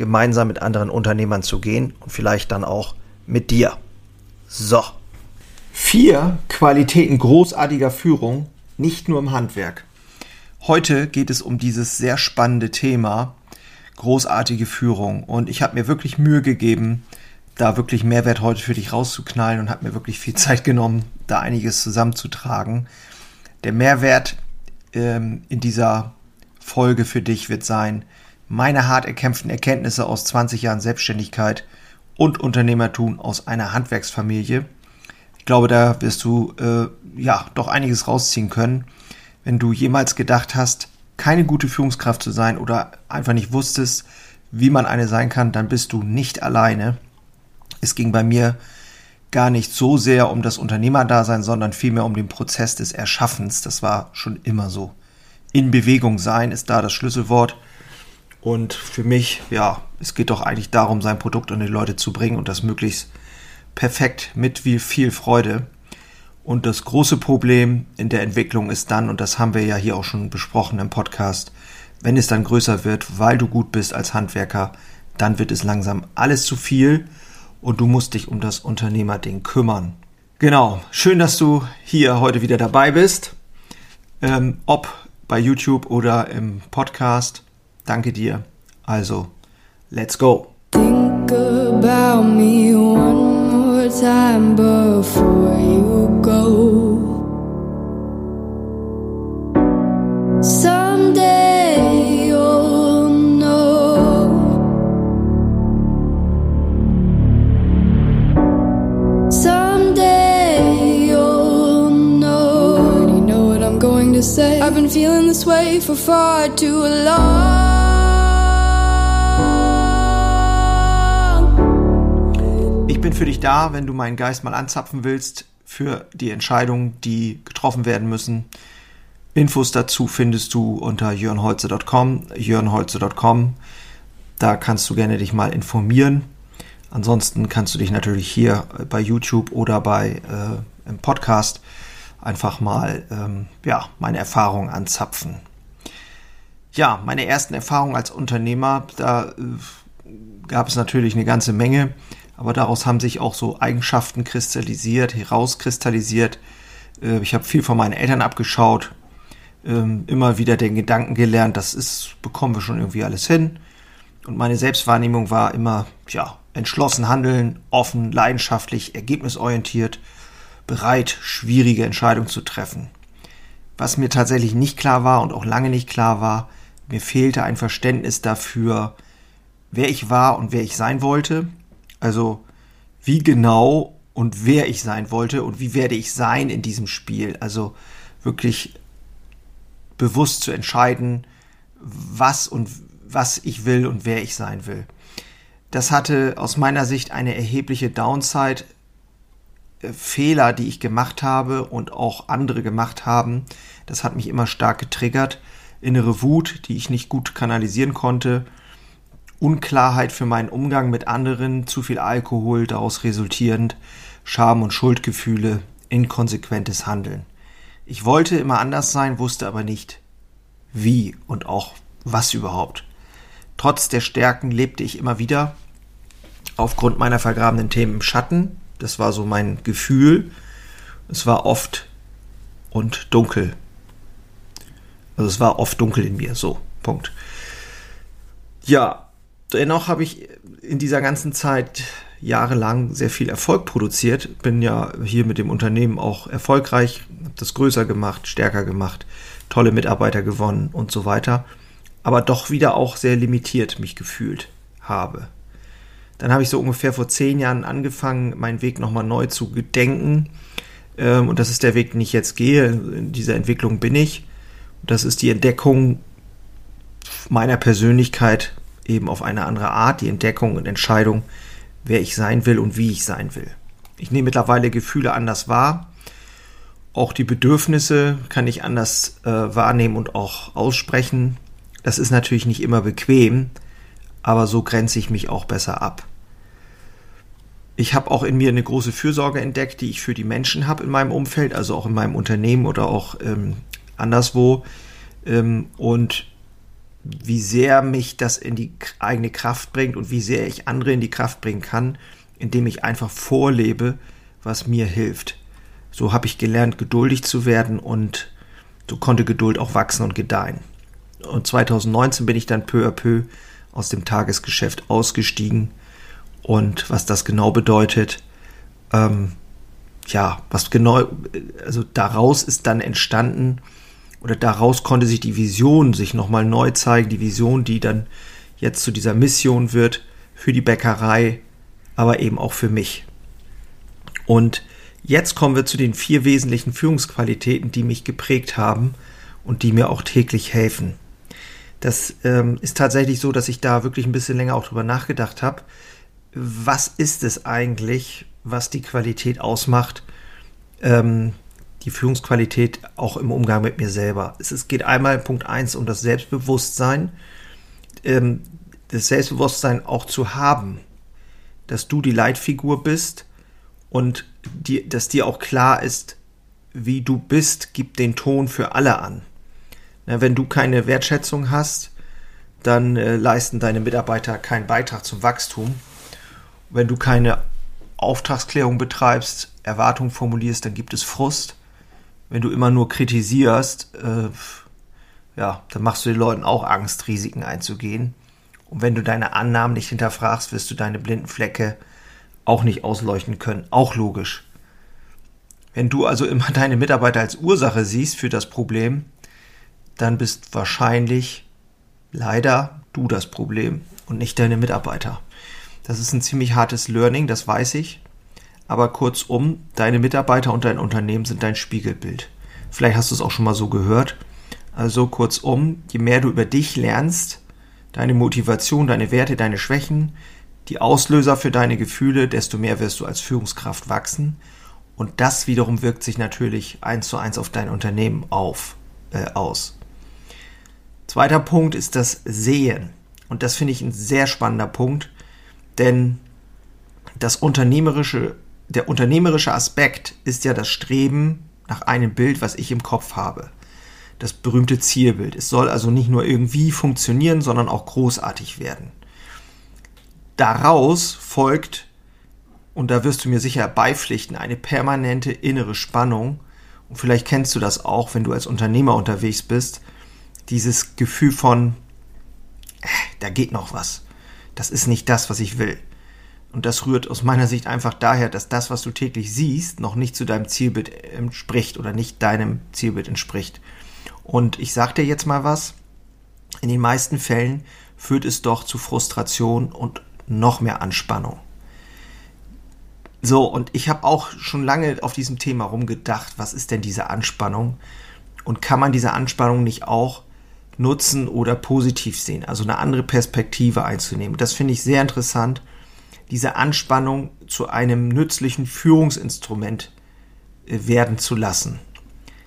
gemeinsam mit anderen Unternehmern zu gehen und vielleicht dann auch mit dir. So. Vier Qualitäten großartiger Führung, nicht nur im Handwerk. Heute geht es um dieses sehr spannende Thema großartige Führung und ich habe mir wirklich Mühe gegeben, da wirklich Mehrwert heute für dich rauszuknallen und habe mir wirklich viel Zeit genommen, da einiges zusammenzutragen. Der Mehrwert ähm, in dieser Folge für dich wird sein, meine hart erkämpften Erkenntnisse aus 20 Jahren Selbstständigkeit und Unternehmertum aus einer Handwerksfamilie. Ich glaube, da wirst du äh, ja doch einiges rausziehen können, wenn du jemals gedacht hast, keine gute Führungskraft zu sein oder einfach nicht wusstest, wie man eine sein kann, dann bist du nicht alleine. Es ging bei mir gar nicht so sehr um das Unternehmerdasein, sondern vielmehr um den Prozess des Erschaffens. Das war schon immer so. In Bewegung sein ist da das Schlüsselwort. Und für mich, ja, es geht doch eigentlich darum, sein Produkt an die Leute zu bringen und das möglichst perfekt mit wie viel Freude. Und das große Problem in der Entwicklung ist dann, und das haben wir ja hier auch schon besprochen im Podcast, wenn es dann größer wird, weil du gut bist als Handwerker, dann wird es langsam alles zu viel und du musst dich um das Unternehmerding kümmern. Genau, schön, dass du hier heute wieder dabei bist. Ähm, ob bei YouTube oder im Podcast. Danke dir. Also, let's go. Think about me one more time before you go. Someday you'll know. Someday you'll know. You know what I'm going to say? I've been feeling this way for far too long. Ich bin für dich da, wenn du meinen Geist mal anzapfen willst für die Entscheidungen, die getroffen werden müssen. Infos dazu findest du unter jörnholze.com, jörnholze.com. Da kannst du gerne dich mal informieren. Ansonsten kannst du dich natürlich hier bei YouTube oder bei äh, im Podcast einfach mal ähm, ja, meine Erfahrungen anzapfen. Ja, meine ersten Erfahrungen als Unternehmer, da äh, gab es natürlich eine ganze Menge aber daraus haben sich auch so Eigenschaften kristallisiert, herauskristallisiert. Äh, ich habe viel von meinen Eltern abgeschaut, ähm, immer wieder den Gedanken gelernt, das ist, bekommen wir schon irgendwie alles hin. Und meine Selbstwahrnehmung war immer, ja, entschlossen handeln, offen, leidenschaftlich, ergebnisorientiert, bereit, schwierige Entscheidungen zu treffen. Was mir tatsächlich nicht klar war und auch lange nicht klar war, mir fehlte ein Verständnis dafür, wer ich war und wer ich sein wollte also wie genau und wer ich sein wollte und wie werde ich sein in diesem Spiel. Also wirklich bewusst zu entscheiden, was und was ich will und wer ich sein will. Das hatte aus meiner Sicht eine erhebliche Downside. Äh, Fehler, die ich gemacht habe und auch andere gemacht haben, das hat mich immer stark getriggert. Innere Wut, die ich nicht gut kanalisieren konnte Unklarheit für meinen Umgang mit anderen, zu viel Alkohol, daraus resultierend Scham und Schuldgefühle, inkonsequentes Handeln. Ich wollte immer anders sein, wusste aber nicht wie und auch was überhaupt. Trotz der Stärken lebte ich immer wieder aufgrund meiner vergrabenen Themen im Schatten. Das war so mein Gefühl. Es war oft und dunkel. Also es war oft dunkel in mir, so, Punkt. Ja, dennoch habe ich in dieser ganzen Zeit jahrelang sehr viel Erfolg produziert. Bin ja hier mit dem Unternehmen auch erfolgreich, habe das größer gemacht, stärker gemacht, tolle Mitarbeiter gewonnen und so weiter. Aber doch wieder auch sehr limitiert mich gefühlt habe. Dann habe ich so ungefähr vor zehn Jahren angefangen, meinen Weg nochmal neu zu gedenken. Ähm, und das ist der Weg, den ich jetzt gehe. In dieser Entwicklung bin ich. Das ist die Entdeckung meiner Persönlichkeit eben auf eine andere Art, die Entdeckung und Entscheidung, wer ich sein will und wie ich sein will. Ich nehme mittlerweile Gefühle anders wahr. Auch die Bedürfnisse kann ich anders äh, wahrnehmen und auch aussprechen. Das ist natürlich nicht immer bequem, aber so grenze ich mich auch besser ab. Ich habe auch in mir eine große Fürsorge entdeckt, die ich für die Menschen habe in meinem Umfeld, also auch in meinem Unternehmen oder auch ähm, anderswo. Ähm, und wie sehr mich das in die eigene Kraft bringt und wie sehr ich andere in die Kraft bringen kann, indem ich einfach vorlebe, was mir hilft. So habe ich gelernt, geduldig zu werden und so konnte Geduld auch wachsen und gedeihen. Und 2019 bin ich dann peu à peu aus dem Tagesgeschäft ausgestiegen und was das genau bedeutet, ähm, ja, was genau, also daraus ist dann entstanden oder daraus konnte sich die Vision sich nochmal neu zeigen, die Vision, die dann jetzt zu dieser Mission wird für die Bäckerei, aber eben auch für mich. Und jetzt kommen wir zu den vier wesentlichen Führungsqualitäten, die mich geprägt haben und die mir auch täglich helfen. Das ähm, ist tatsächlich so, dass ich da wirklich ein bisschen länger auch drüber nachgedacht habe was ist es eigentlich, was die Qualität ausmacht, ähm, die Führungsqualität auch im Umgang mit mir selber. Es, es geht einmal Punkt 1 um das Selbstbewusstsein, ähm, das Selbstbewusstsein auch zu haben, dass du die Leitfigur bist und die, dass dir auch klar ist, wie du bist, gibt den Ton für alle an. Na, wenn du keine Wertschätzung hast, dann äh, leisten deine Mitarbeiter keinen Beitrag zum Wachstum wenn du keine Auftragsklärung betreibst, Erwartungen formulierst, dann gibt es Frust. Wenn du immer nur kritisierst, äh, ja, dann machst du den Leuten auch Angst, Risiken einzugehen. Und wenn du deine Annahmen nicht hinterfragst, wirst du deine blinden Flecke auch nicht ausleuchten können. Auch logisch. Wenn du also immer deine Mitarbeiter als Ursache siehst für das Problem, dann bist wahrscheinlich leider du das Problem und nicht deine Mitarbeiter. Das ist ein ziemlich hartes Learning, das weiß ich. Aber kurzum, deine Mitarbeiter und dein Unternehmen sind dein Spiegelbild. Vielleicht hast du es auch schon mal so gehört. Also kurzum, je mehr du über dich lernst, deine Motivation, deine Werte, deine Schwächen, die Auslöser für deine Gefühle, desto mehr wirst du als Führungskraft wachsen. Und das wiederum wirkt sich natürlich eins zu eins auf dein Unternehmen auf, äh, aus. Zweiter Punkt ist das Sehen. Und das finde ich ein sehr spannender Punkt, denn das unternehmerische, der unternehmerische Aspekt ist ja das Streben nach einem Bild, was ich im Kopf habe. Das berühmte Zielbild. Es soll also nicht nur irgendwie funktionieren, sondern auch großartig werden. Daraus folgt, und da wirst du mir sicher beipflichten, eine permanente innere Spannung. Und vielleicht kennst du das auch, wenn du als Unternehmer unterwegs bist. Dieses Gefühl von, äh, da geht noch was das ist nicht das, was ich will. Und das rührt aus meiner Sicht einfach daher, dass das, was du täglich siehst, noch nicht zu deinem Zielbild entspricht oder nicht deinem Zielbild entspricht. Und ich sag dir jetzt mal was. In den meisten Fällen führt es doch zu Frustration und noch mehr Anspannung. So, und ich habe auch schon lange auf diesem Thema rumgedacht, was ist denn diese Anspannung? Und kann man diese Anspannung nicht auch nutzen oder positiv sehen, also eine andere Perspektive einzunehmen. Das finde ich sehr interessant, diese Anspannung zu einem nützlichen Führungsinstrument äh, werden zu lassen.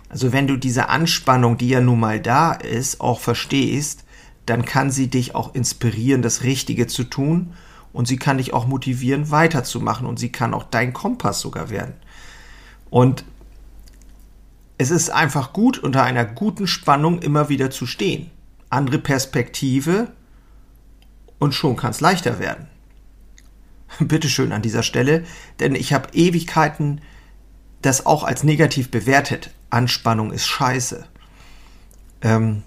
Also wenn du diese Anspannung, die ja nun mal da ist, auch verstehst, dann kann sie dich auch inspirieren, das Richtige zu tun und sie kann dich auch motivieren, weiterzumachen und sie kann auch dein Kompass sogar werden. Und es ist einfach gut, unter einer guten Spannung immer wieder zu stehen. Andere Perspektive und schon kann es leichter werden. Bitteschön an dieser Stelle, denn ich habe Ewigkeiten das auch als negativ bewertet. Anspannung ist scheiße. Ähm,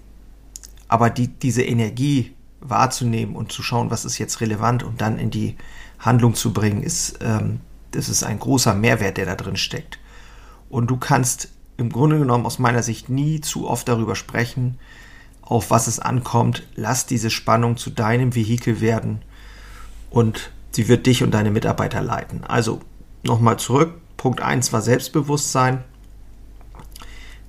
aber die, diese Energie wahrzunehmen und zu schauen, was ist jetzt relevant und dann in die Handlung zu bringen, ist, ähm, das ist ein großer Mehrwert, der da drin steckt. Und du kannst im Grunde genommen aus meiner Sicht nie zu oft darüber sprechen, auf was es ankommt. Lass diese Spannung zu deinem Vehikel werden und sie wird dich und deine Mitarbeiter leiten. Also nochmal zurück. Punkt 1 war Selbstbewusstsein.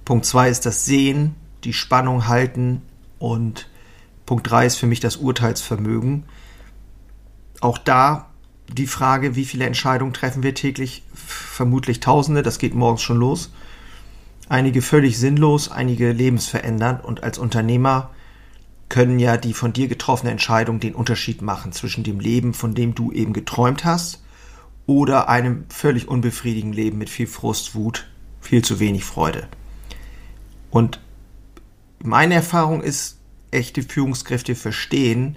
Punkt 2 ist das Sehen, die Spannung halten und Punkt 3 ist für mich das Urteilsvermögen. Auch da die Frage, wie viele Entscheidungen treffen wir täglich? Vermutlich Tausende, das geht morgens schon los. Einige völlig sinnlos, einige lebensverändernd und als Unternehmer können ja die von dir getroffene Entscheidung den Unterschied machen zwischen dem Leben, von dem du eben geträumt hast, oder einem völlig unbefriedigenden Leben mit viel Frust, Wut, viel zu wenig Freude. Und meine Erfahrung ist, echte Führungskräfte verstehen,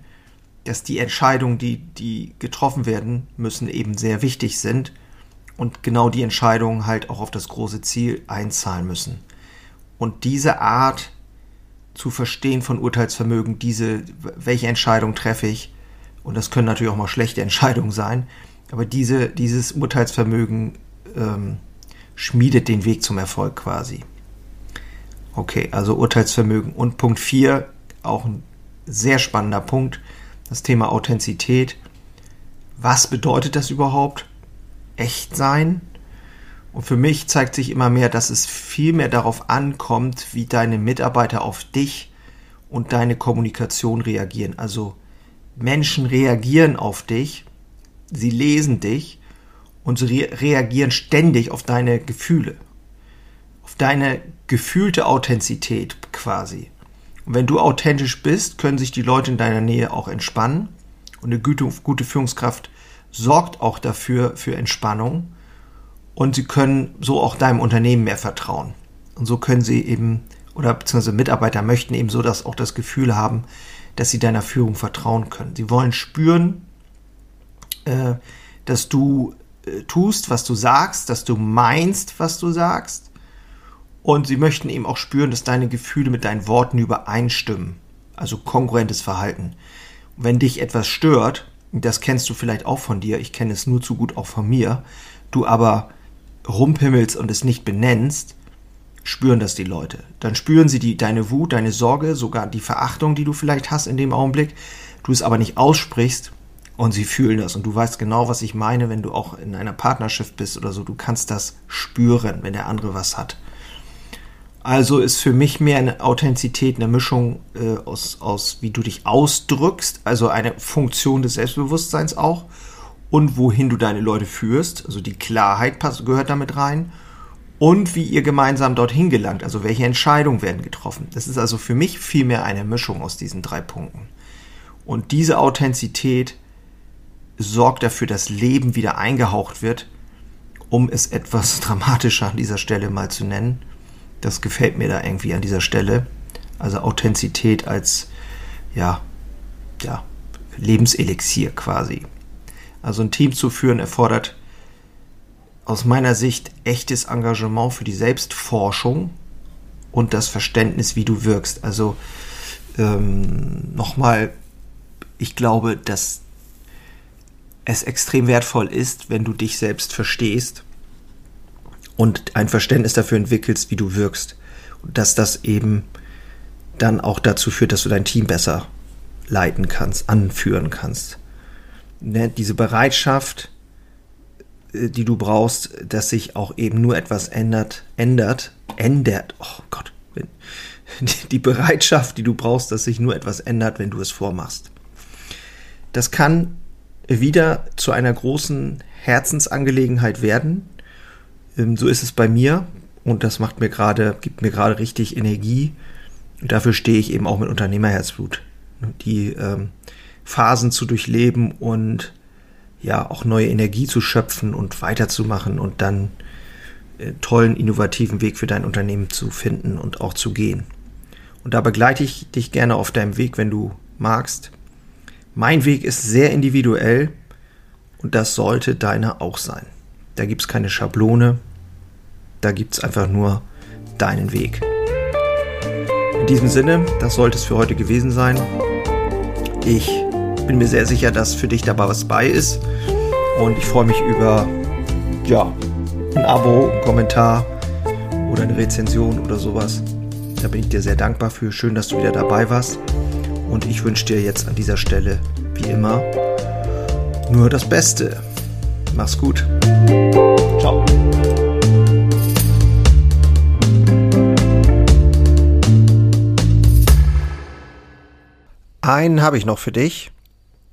dass die Entscheidungen, die, die getroffen werden müssen, eben sehr wichtig sind und genau die Entscheidungen halt auch auf das große Ziel einzahlen müssen. Und diese Art zu verstehen von Urteilsvermögen, diese, welche Entscheidung treffe ich, und das können natürlich auch mal schlechte Entscheidungen sein, aber diese, dieses Urteilsvermögen ähm, schmiedet den Weg zum Erfolg quasi. Okay, also Urteilsvermögen. Und Punkt 4, auch ein sehr spannender Punkt, das Thema Authentizität. Was bedeutet das überhaupt? Echt sein? Und für mich zeigt sich immer mehr, dass es viel mehr darauf ankommt, wie deine Mitarbeiter auf dich und deine Kommunikation reagieren. Also Menschen reagieren auf dich, sie lesen dich und sie re reagieren ständig auf deine Gefühle, auf deine gefühlte Authentizität quasi. Und wenn du authentisch bist, können sich die Leute in deiner Nähe auch entspannen. Und eine gute, gute Führungskraft sorgt auch dafür, für Entspannung. Und sie können so auch deinem Unternehmen mehr vertrauen. Und so können sie eben, oder beziehungsweise Mitarbeiter möchten eben so dass auch das Gefühl haben, dass sie deiner Führung vertrauen können. Sie wollen spüren, äh, dass du äh, tust, was du sagst, dass du meinst, was du sagst und sie möchten eben auch spüren, dass deine Gefühle mit deinen Worten übereinstimmen. Also kongruentes Verhalten. Wenn dich etwas stört, das kennst du vielleicht auch von dir, ich kenne es nur zu gut auch von mir, du aber rumpimmelst und es nicht benennst, spüren das die Leute. Dann spüren sie die, deine Wut, deine Sorge, sogar die Verachtung, die du vielleicht hast in dem Augenblick, du es aber nicht aussprichst und sie fühlen das. Und du weißt genau, was ich meine, wenn du auch in einer Partnerschaft bist oder so. Du kannst das spüren, wenn der andere was hat. Also ist für mich mehr eine Authentizität, eine Mischung äh, aus, aus, wie du dich ausdrückst, also eine Funktion des Selbstbewusstseins auch und wohin du deine Leute führst, also die Klarheit gehört damit rein und wie ihr gemeinsam dorthin gelangt, also welche Entscheidungen werden getroffen. Das ist also für mich vielmehr eine Mischung aus diesen drei Punkten. Und diese Authentizität sorgt dafür, dass Leben wieder eingehaucht wird, um es etwas dramatischer an dieser Stelle mal zu nennen das gefällt mir da irgendwie an dieser Stelle. Also Authentizität als, ja, ja, Lebenselixier quasi. Also ein Team zu führen erfordert aus meiner Sicht echtes Engagement für die Selbstforschung und das Verständnis, wie du wirkst. Also ähm, nochmal, ich glaube, dass es extrem wertvoll ist, wenn du dich selbst verstehst und ein Verständnis dafür entwickelst, wie du wirkst. Und dass das eben dann auch dazu führt, dass du dein Team besser leiten kannst, anführen kannst. Ne, diese Bereitschaft, äh, die du brauchst, dass sich auch eben nur etwas ändert, ändert, ändert, oh Gott, die Bereitschaft, die du brauchst, dass sich nur etwas ändert, wenn du es vormachst. Das kann wieder zu einer großen Herzensangelegenheit werden, ähm, so ist es bei mir und das macht mir gerade, gibt mir gerade richtig Energie. Und dafür stehe ich eben auch mit Unternehmerherzblut. Die ähm, Phasen zu durchleben und ja auch neue Energie zu schöpfen und weiterzumachen und dann äh, tollen, innovativen Weg für dein Unternehmen zu finden und auch zu gehen. Und da begleite ich dich gerne auf deinem Weg, wenn du magst. Mein Weg ist sehr individuell und das sollte deiner auch sein. Da gibt es keine Schablone. Da gibt es einfach nur deinen Weg. In diesem Sinne, das sollte es für heute gewesen sein. Ich bin mir sehr sicher, dass für dich dabei was bei ist. Und ich freue mich über ja, ein Abo, einen Kommentar oder eine Rezension oder sowas. Da bin ich dir sehr dankbar für. Schön, dass du wieder dabei warst. Und ich wünsche dir jetzt an dieser Stelle, wie immer, nur das Beste. Mach's gut. Ciao. Einen habe ich noch für dich.